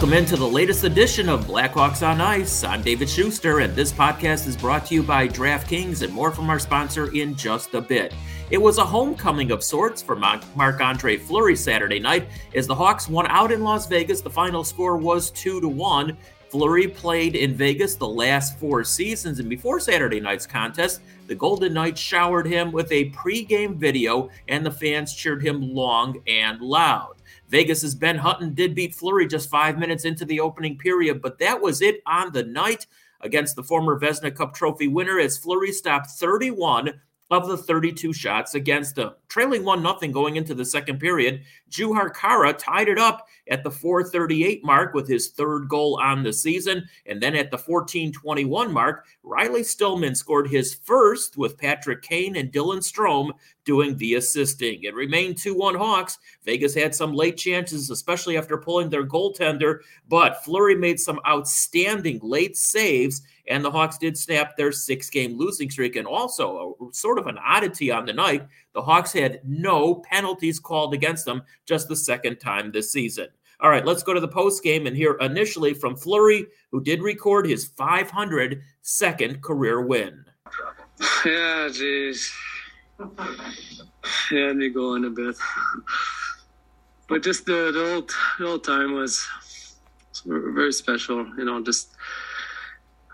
Welcome into the latest edition of Blackhawks on Ice. I'm David Schuster, and this podcast is brought to you by DraftKings and more from our sponsor in just a bit. It was a homecoming of sorts for Marc Andre Fleury Saturday night as the Hawks won out in Las Vegas. The final score was 2 to 1. Fleury played in Vegas the last four seasons, and before Saturday night's contest, the Golden Knights showered him with a pregame video, and the fans cheered him long and loud. Vegas's Ben Hutton did beat Fleury just five minutes into the opening period, but that was it on the night against the former Vezina Cup trophy winner as Fleury stopped 31 of the 32 shots against him. Trailing 1 0 going into the second period, Jujhar Khaira tied it up at the 438 mark with his third goal on the season. And then at the 1421 mark, Riley Stillman scored his first with Patrick Kane and Dylan Strome doing the assisting. It remained 2 1 Hawks. Vegas had some late chances, especially after pulling their goaltender, but Fleury made some outstanding late saves and the Hawks did snap their six game losing streak. And also, a, sort of an oddity on the night, the Hawks had no penalties called against them just the second time this season. All right, let's go to the post game and hear initially from Fleury, who did record his 500 second career win. Yeah, jeez. Yeah, me going a bit. But just the, the whole the time was very special. You know, just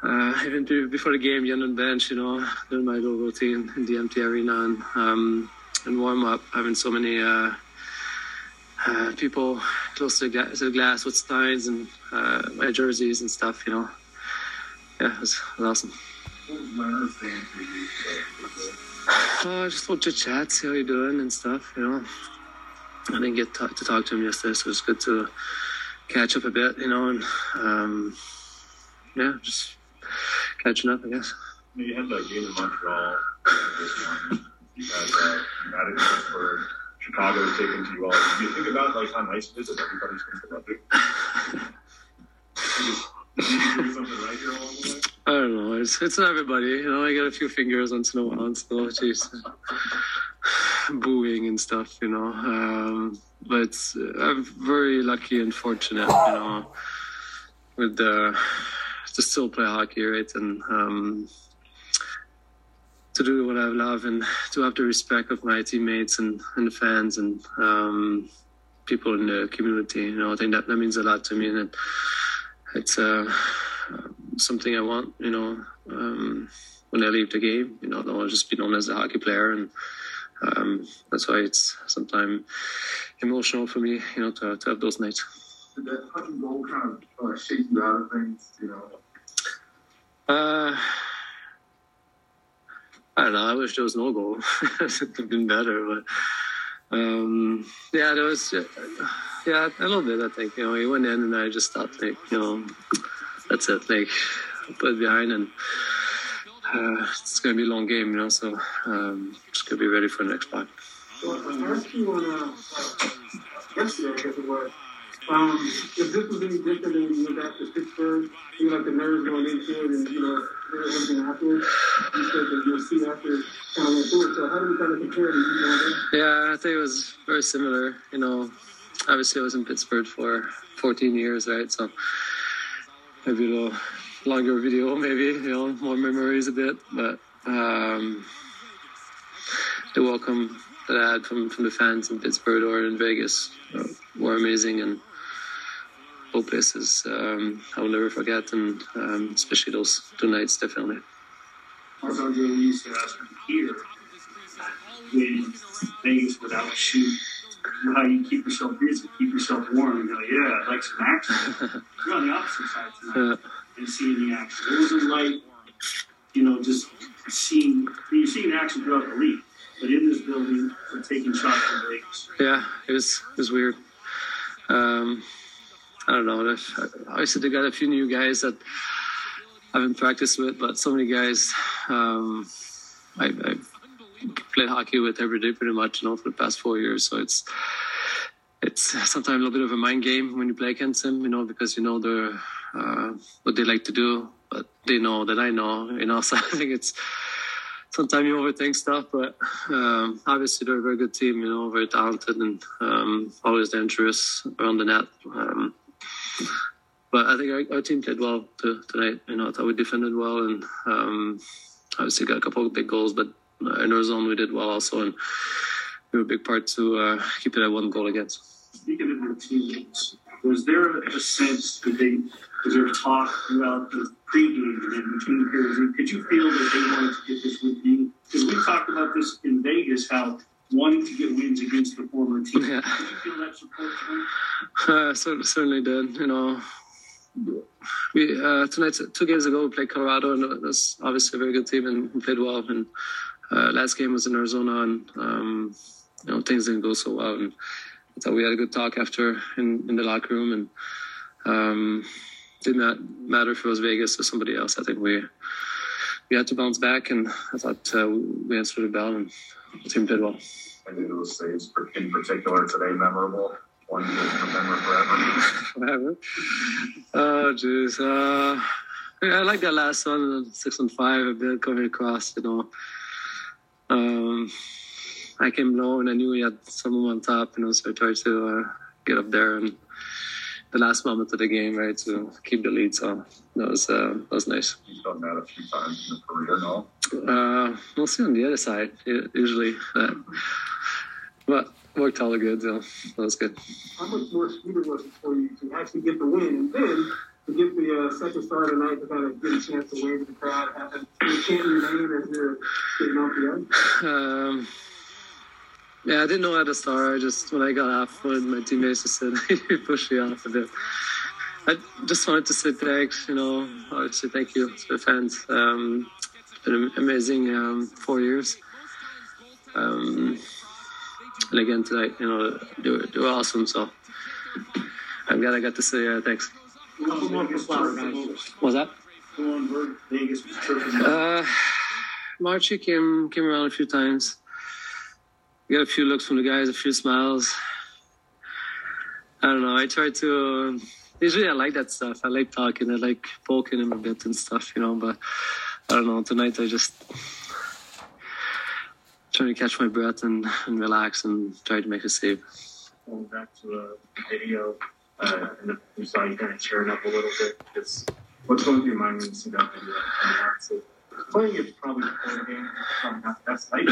uh, even before the game, on the bench, you know, doing my little routine in the empty arena and, um, and warm up, having so many uh, uh, people close to the, glass, to the, glass with steins and uh, my jerseys and stuff, you know. Yeah, it was, it was awesome. Uh, just little chit chat, see how you're doing and stuff, you know. I didn't get to, to talk to him yesterday, so it's good to catch up a bit, you know, and um, yeah, just catching up, I guess. You had that game in Montreal this morning. You uh, it for Chicago was taken to you all. Do you think about like how nice it is that everybody's going to love it? I don't know. It's it's not everybody. You know, I get a few fingers once in a while stuff. Jeez. Booing and stuff, you know. Um, but I'm very lucky and fortunate, you know, with the to still play hockey, right? And um, to do what I love and to have the respect of my teammates and, and the fans and um, people in the community. You know, I think that, that means a lot to me, and it's uh, something I want. You know, um, when I leave the game, you know, I don't want to just be known as a hockey player, and um, that's why it's sometimes emotional for me. You know, to, to have those nights. Did that fucking goal kind of shake you out of things? You know. Uh, I don't know. I wish there was no goal. It'd have been better, but um, yeah, there was. Yeah, a little bit. I think you know he went in, and I just thought, like, you know, that's it. Like, put it behind, and uh, it's gonna be a long game, you know. So um, just gonna be ready for the next part. Uh, yesterday, I guess it was. Um, if this was any different than you went back to Pittsburgh, you know, like the nerves going into it and, you know, you said that your seat after kind of. So how do we you Yeah, I think it was very similar. You know, obviously I was in Pittsburgh for 14 years, right? So maybe a little longer video, maybe, you know, more memories a bit. But um, the welcome that I had from, from the fans in Pittsburgh or in Vegas were amazing. And both places um, I will never forget, and um, especially those two nights, definitely. We used to ask here when things without shoot, how you keep yourself busy, keep yourself warm. And go, yeah, I'd like some action. You're on the opposite side tonight yeah. and seeing the action. It wasn't like, you know, just seeing, you're seeing action throughout the league, but in this building, we're taking shots from Vegas. Yeah, it was, it was weird. Um, I don't know. Obviously, they got a few new guys that I haven't practiced with, but so many guys um, I, have played hockey with every day, pretty much, you know, for the past four years. So it's it's sometimes a little bit of a mind game when you play against them, you know, because you know the uh, what they like to do, but they know that I know, you know. So I think it's sometimes you overthink stuff, but um, obviously they're a very good team, you know, very talented and um, always dangerous around the net. Um, but I think our, our, team played well too, tonight. You know, I thought we defended well, and um, obviously got a couple of big goals. But in our zone, we did well also, and we were a big part to uh, keep it at one goal against. Speaking of your teammates, was there a sense that they was there talk throughout the pregame and between periods? Did you feel that they wanted to get this with you? Because we talked about this in Vegas, how wanting to get wins against the former team. Yeah. Did you feel that support? Uh, certainly did. You know, we uh, tonight two games ago we played Colorado and that's obviously a very good team and played well. And uh, last game was in Arizona and um, you know things didn't go so well. And I thought we had a good talk after in, in the locker room and um, did not matter if it was Vegas or somebody else. I think we we had to bounce back and I thought uh, we answered the bell and the team did well. Any of those saves in particular today memorable? One you remember forever? forever. Oh, jeez. Uh, I like that last one, six and five, a bit coming across, you know. Um, I came low and I knew we had someone on top, you know, so I tried to uh, get up there and the last moment of the game, right, to keep the lead. So that was uh, that was nice. You've done that a few times in your career, no? Uh, we'll see on the other side. Usually, uh, but worked all good. So that was good. How much more sweeter was it for you to actually get the win and then to get the uh, second star tonight to kind of get a chance to wave at the crowd, having chant your name as you're getting off the ice? Um, yeah, I didn't know how to start. I just when I got off, one of my teammates just said, "You pushed me off a bit." I just wanted to say thanks, you know, obviously thank you to the fans. Um, it's been an amazing um, four years. Um, and again tonight, you know, they were, they were awesome. So I'm glad I got to say uh, thanks. What's that? Uh, Marchie came came around a few times. Got a few looks from the guys, a few smiles. I don't know. I try to. Usually, I like that stuff. I like talking. I like poking him a bit and stuff, you know. But I don't know. Tonight, I just trying to catch my breath and, and relax and try to make a save. Going back to a video, uh, and we saw you kind of tearing up a little bit. It's, what's going through your mind when you see that video? Playing it probably before the game, probably not the best night.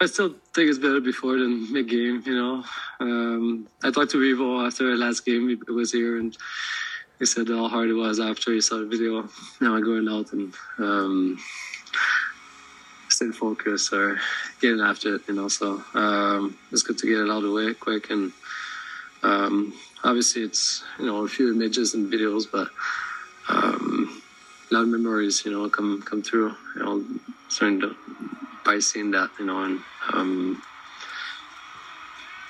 I still think it's better before than mid game. You know, um, I talked to Revo after our last game. He was here and he said how hard it was after he saw the video. Now I'm going out and um, staying focused or getting after it, you know. So um, it's good to get it out of the way quick. And um, obviously, it's you know a few images and videos, but um, a lot of memories, you know, come come through. You know, starting to by seeing that, you know, and um,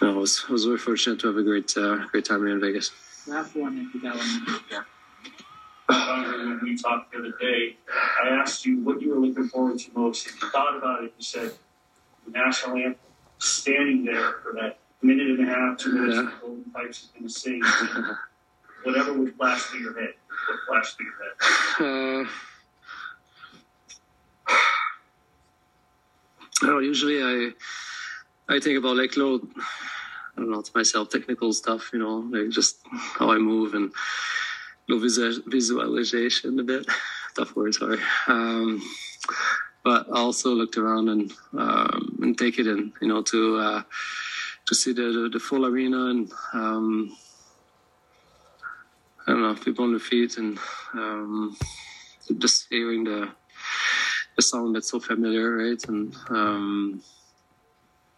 you know, I was I was very fortunate to have a great uh, great time here in Vegas. Last one, if you got one. Yeah when we talked the other day, I asked you what you were looking forward to most. If you thought about it, you said the national anthem, standing there for that minute and a half, two minutes, yeah. the Golden Pipes is going to sing. Whatever would flash through your head, what flashed through your head? Uh, I usually I I think about like little I don't know to myself technical stuff, you know, like just how I move and visualization a bit. Tough word, sorry. Um, but also looked around and um, and take it in, you know, to uh, to see the, the, the full arena and um, I don't know people on their feet and um, just hearing the the sound that's so familiar, right? And um,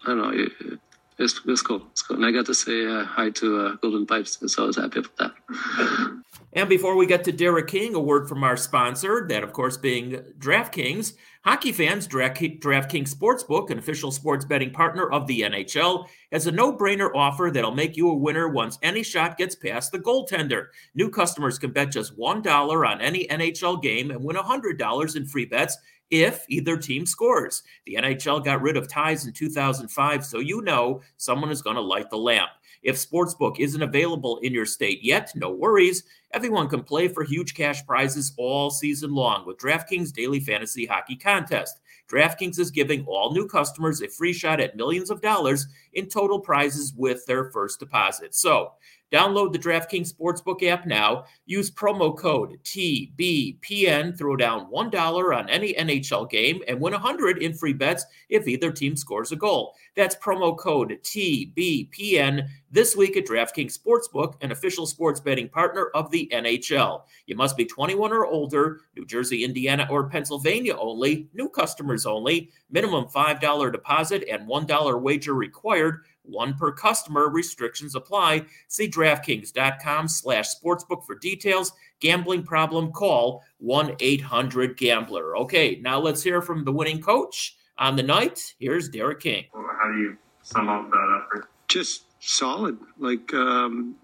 I don't know. It, it's, it's cool. It's cool. And I got to say uh, hi to uh, Golden Pipes, so I was happy with that. And before we get to Derek King, a word from our sponsor, that of course being DraftKings. Hockey fans, DraftKings Sportsbook, an official sports betting partner of the NHL, has a no brainer offer that'll make you a winner once any shot gets past the goaltender. New customers can bet just $1 on any NHL game and win $100 in free bets if either team scores. The NHL got rid of ties in 2005, so you know someone is going to light the lamp. If Sportsbook isn't available in your state yet, no worries. Everyone can play for huge cash prizes all season long with DraftKings Daily Fantasy Hockey Contest. DraftKings is giving all new customers a free shot at millions of dollars in total prizes with their first deposit. So, Download the DraftKings Sportsbook app now. Use promo code TBPN. Throw down $1 on any NHL game and win 100 in free bets if either team scores a goal. That's promo code TBPN this week at DraftKings Sportsbook, an official sports betting partner of the NHL. You must be 21 or older, New Jersey, Indiana, or Pennsylvania only, new customers only, minimum $5 deposit and $1 wager required one per customer. Restrictions apply. See DraftKings.com slash sportsbook for details. Gambling problem, call 1-800-GAMBLER. Okay, now let's hear from the winning coach on the night. Here's Derek King. How do you sum up that effort? Just solid. Like um,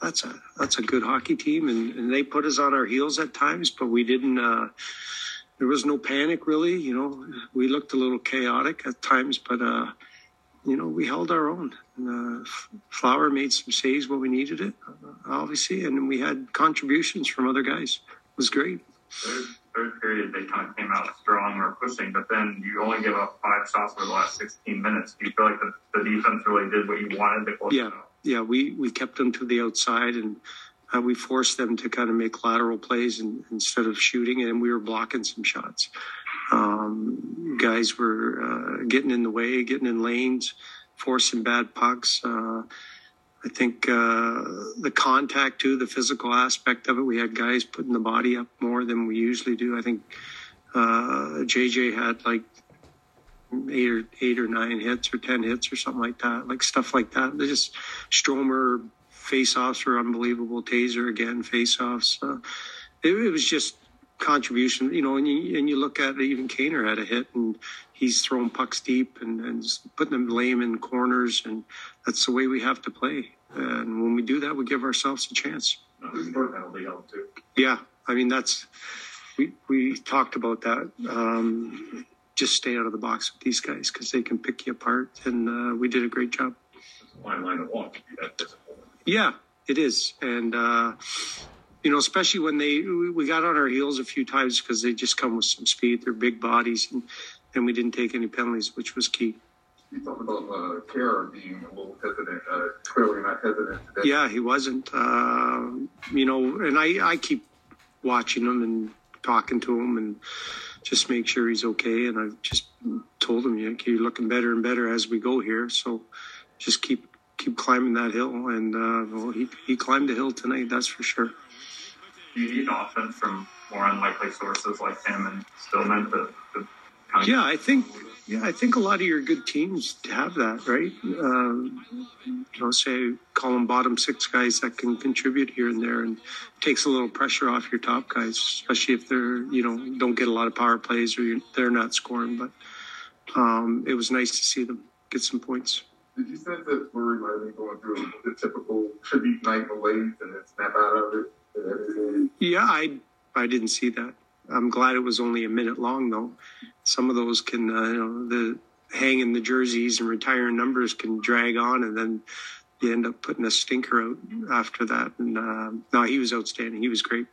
that's a that's a good hockey team, and, and they put us on our heels at times, but we didn't. Uh, there was no panic really. You know, we looked a little chaotic at times, but uh, you know, we held our own. Uh, Flower made some saves when we needed it, uh, obviously, and we had contributions from other guys. It was great. Third, third period, they kind of came out strong or pushing, but then you only give up five shots for the last 16 minutes. Do you feel like the, the defense really did what you wanted? To yeah, yeah, we, we kept them to the outside and uh, we forced them to kind of make lateral plays and, instead of shooting, and we were blocking some shots. Um, guys were uh, getting in the way, getting in lanes, forcing bad pucks. Uh, I think uh, the contact too, the physical aspect of it. We had guys putting the body up more than we usually do. I think JJ uh, had like eight or eight or nine hits or ten hits or something like that, like stuff like that. They just Stromer face-offs were unbelievable. Taser again face-offs. Uh, it, it was just contribution, you know, and you, and you look at it, even Kaner had a hit and he's throwing pucks deep and, and putting them lame in corners. And that's the way we have to play. And when we do that, we give ourselves a chance. Yeah. I mean, that's, we, we talked about that. Um, just stay out of the box with these guys because they can pick you apart. And uh, we did a great job. Line, line of walk. Yeah, it is. And, uh, you know, especially when they we got on our heels a few times because they just come with some speed. They're big bodies, and, and we didn't take any penalties, which was key. You talked about uh, Khaira being a little hesitant, uh, clearly not hesitant today. Yeah, he wasn't. Uh, you know, and I, I keep watching him and talking to him and just make sure he's okay. And I've just told him, you're looking better and better as we go here. So just keep keep climbing that hill. And uh, well, he, he climbed the hill tonight, that's for sure you need offense from more unlikely sources like him and Stillman to, to kind of yeah, I think yeah, I think a lot of your good teams have that, right? Um, you know, say call them bottom six guys that can contribute here and there, and takes a little pressure off your top guys, especially if they're you know don't get a lot of power plays or they're not scoring. But um, it was nice to see them get some points. Did you sense that Fleury might be going through the typical tribute night malaise and then snap out of it? Yeah, I I didn't see that. I'm glad it was only a minute long though. Some of those can, uh, you know, the hanging the jerseys and retiring numbers can drag on, and then you end up putting a stinker out after that. And uh, no, he was outstanding. He was great.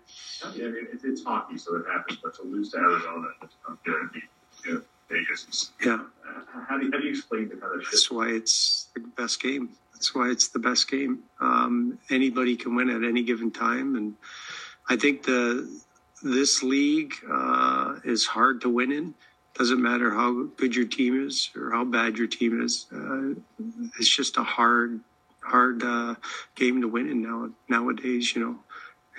Yeah, I mean, it's, it's hockey, so it happens. But to lose to Arizona, it's not guaranteed. Yeah, Vegas. Yeah. Uh, how do you, how do you explain the kind of? That's why it's the best game. That's why it's the best game. Um, anybody can win at any given time, and I think the this league uh, is hard to win in. Doesn't matter how good your team is or how bad your team is. Uh, it's just a hard, hard uh, game to win in now nowadays. You know,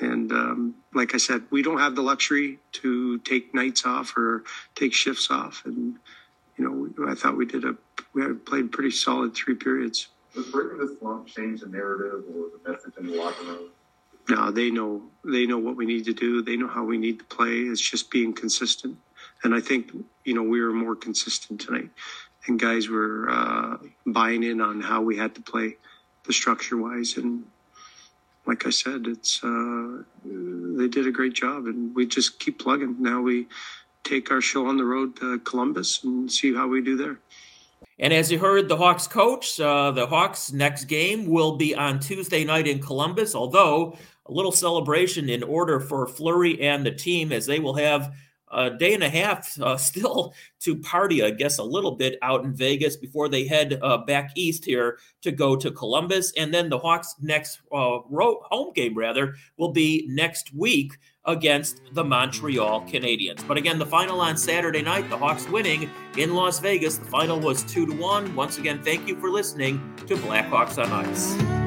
and um, like I said, we don't have the luxury to take nights off or take shifts off. And you know, I thought we did a we played pretty solid three periods. Does breaking the slump change the narrative or the message in the locker room? No, they know they know what we need to do. They know how we need to play. It's just being consistent, and I think you know we were more consistent tonight, and guys were uh, buying in on how we had to play, the structure wise, and like I said, it's uh, they did a great job, and we just keep plugging. Now we take our show on the road to Columbus and see how we do there. And as you heard the Hawks coach, uh, the Hawks' next game will be on Tuesday night in Columbus, although a little celebration in order for Fleury and the team as they will have a day and a half uh, still to party, I guess, a little bit out in Vegas before they head uh, back east here to go to Columbus. And then the Hawks' next uh, home game, rather, will be next week against the Montreal Canadiens. But again, the final on Saturday night, the Hawks winning in Las Vegas. The final was 2 to 1. Once again, thank you for listening to Blackhawks on Ice.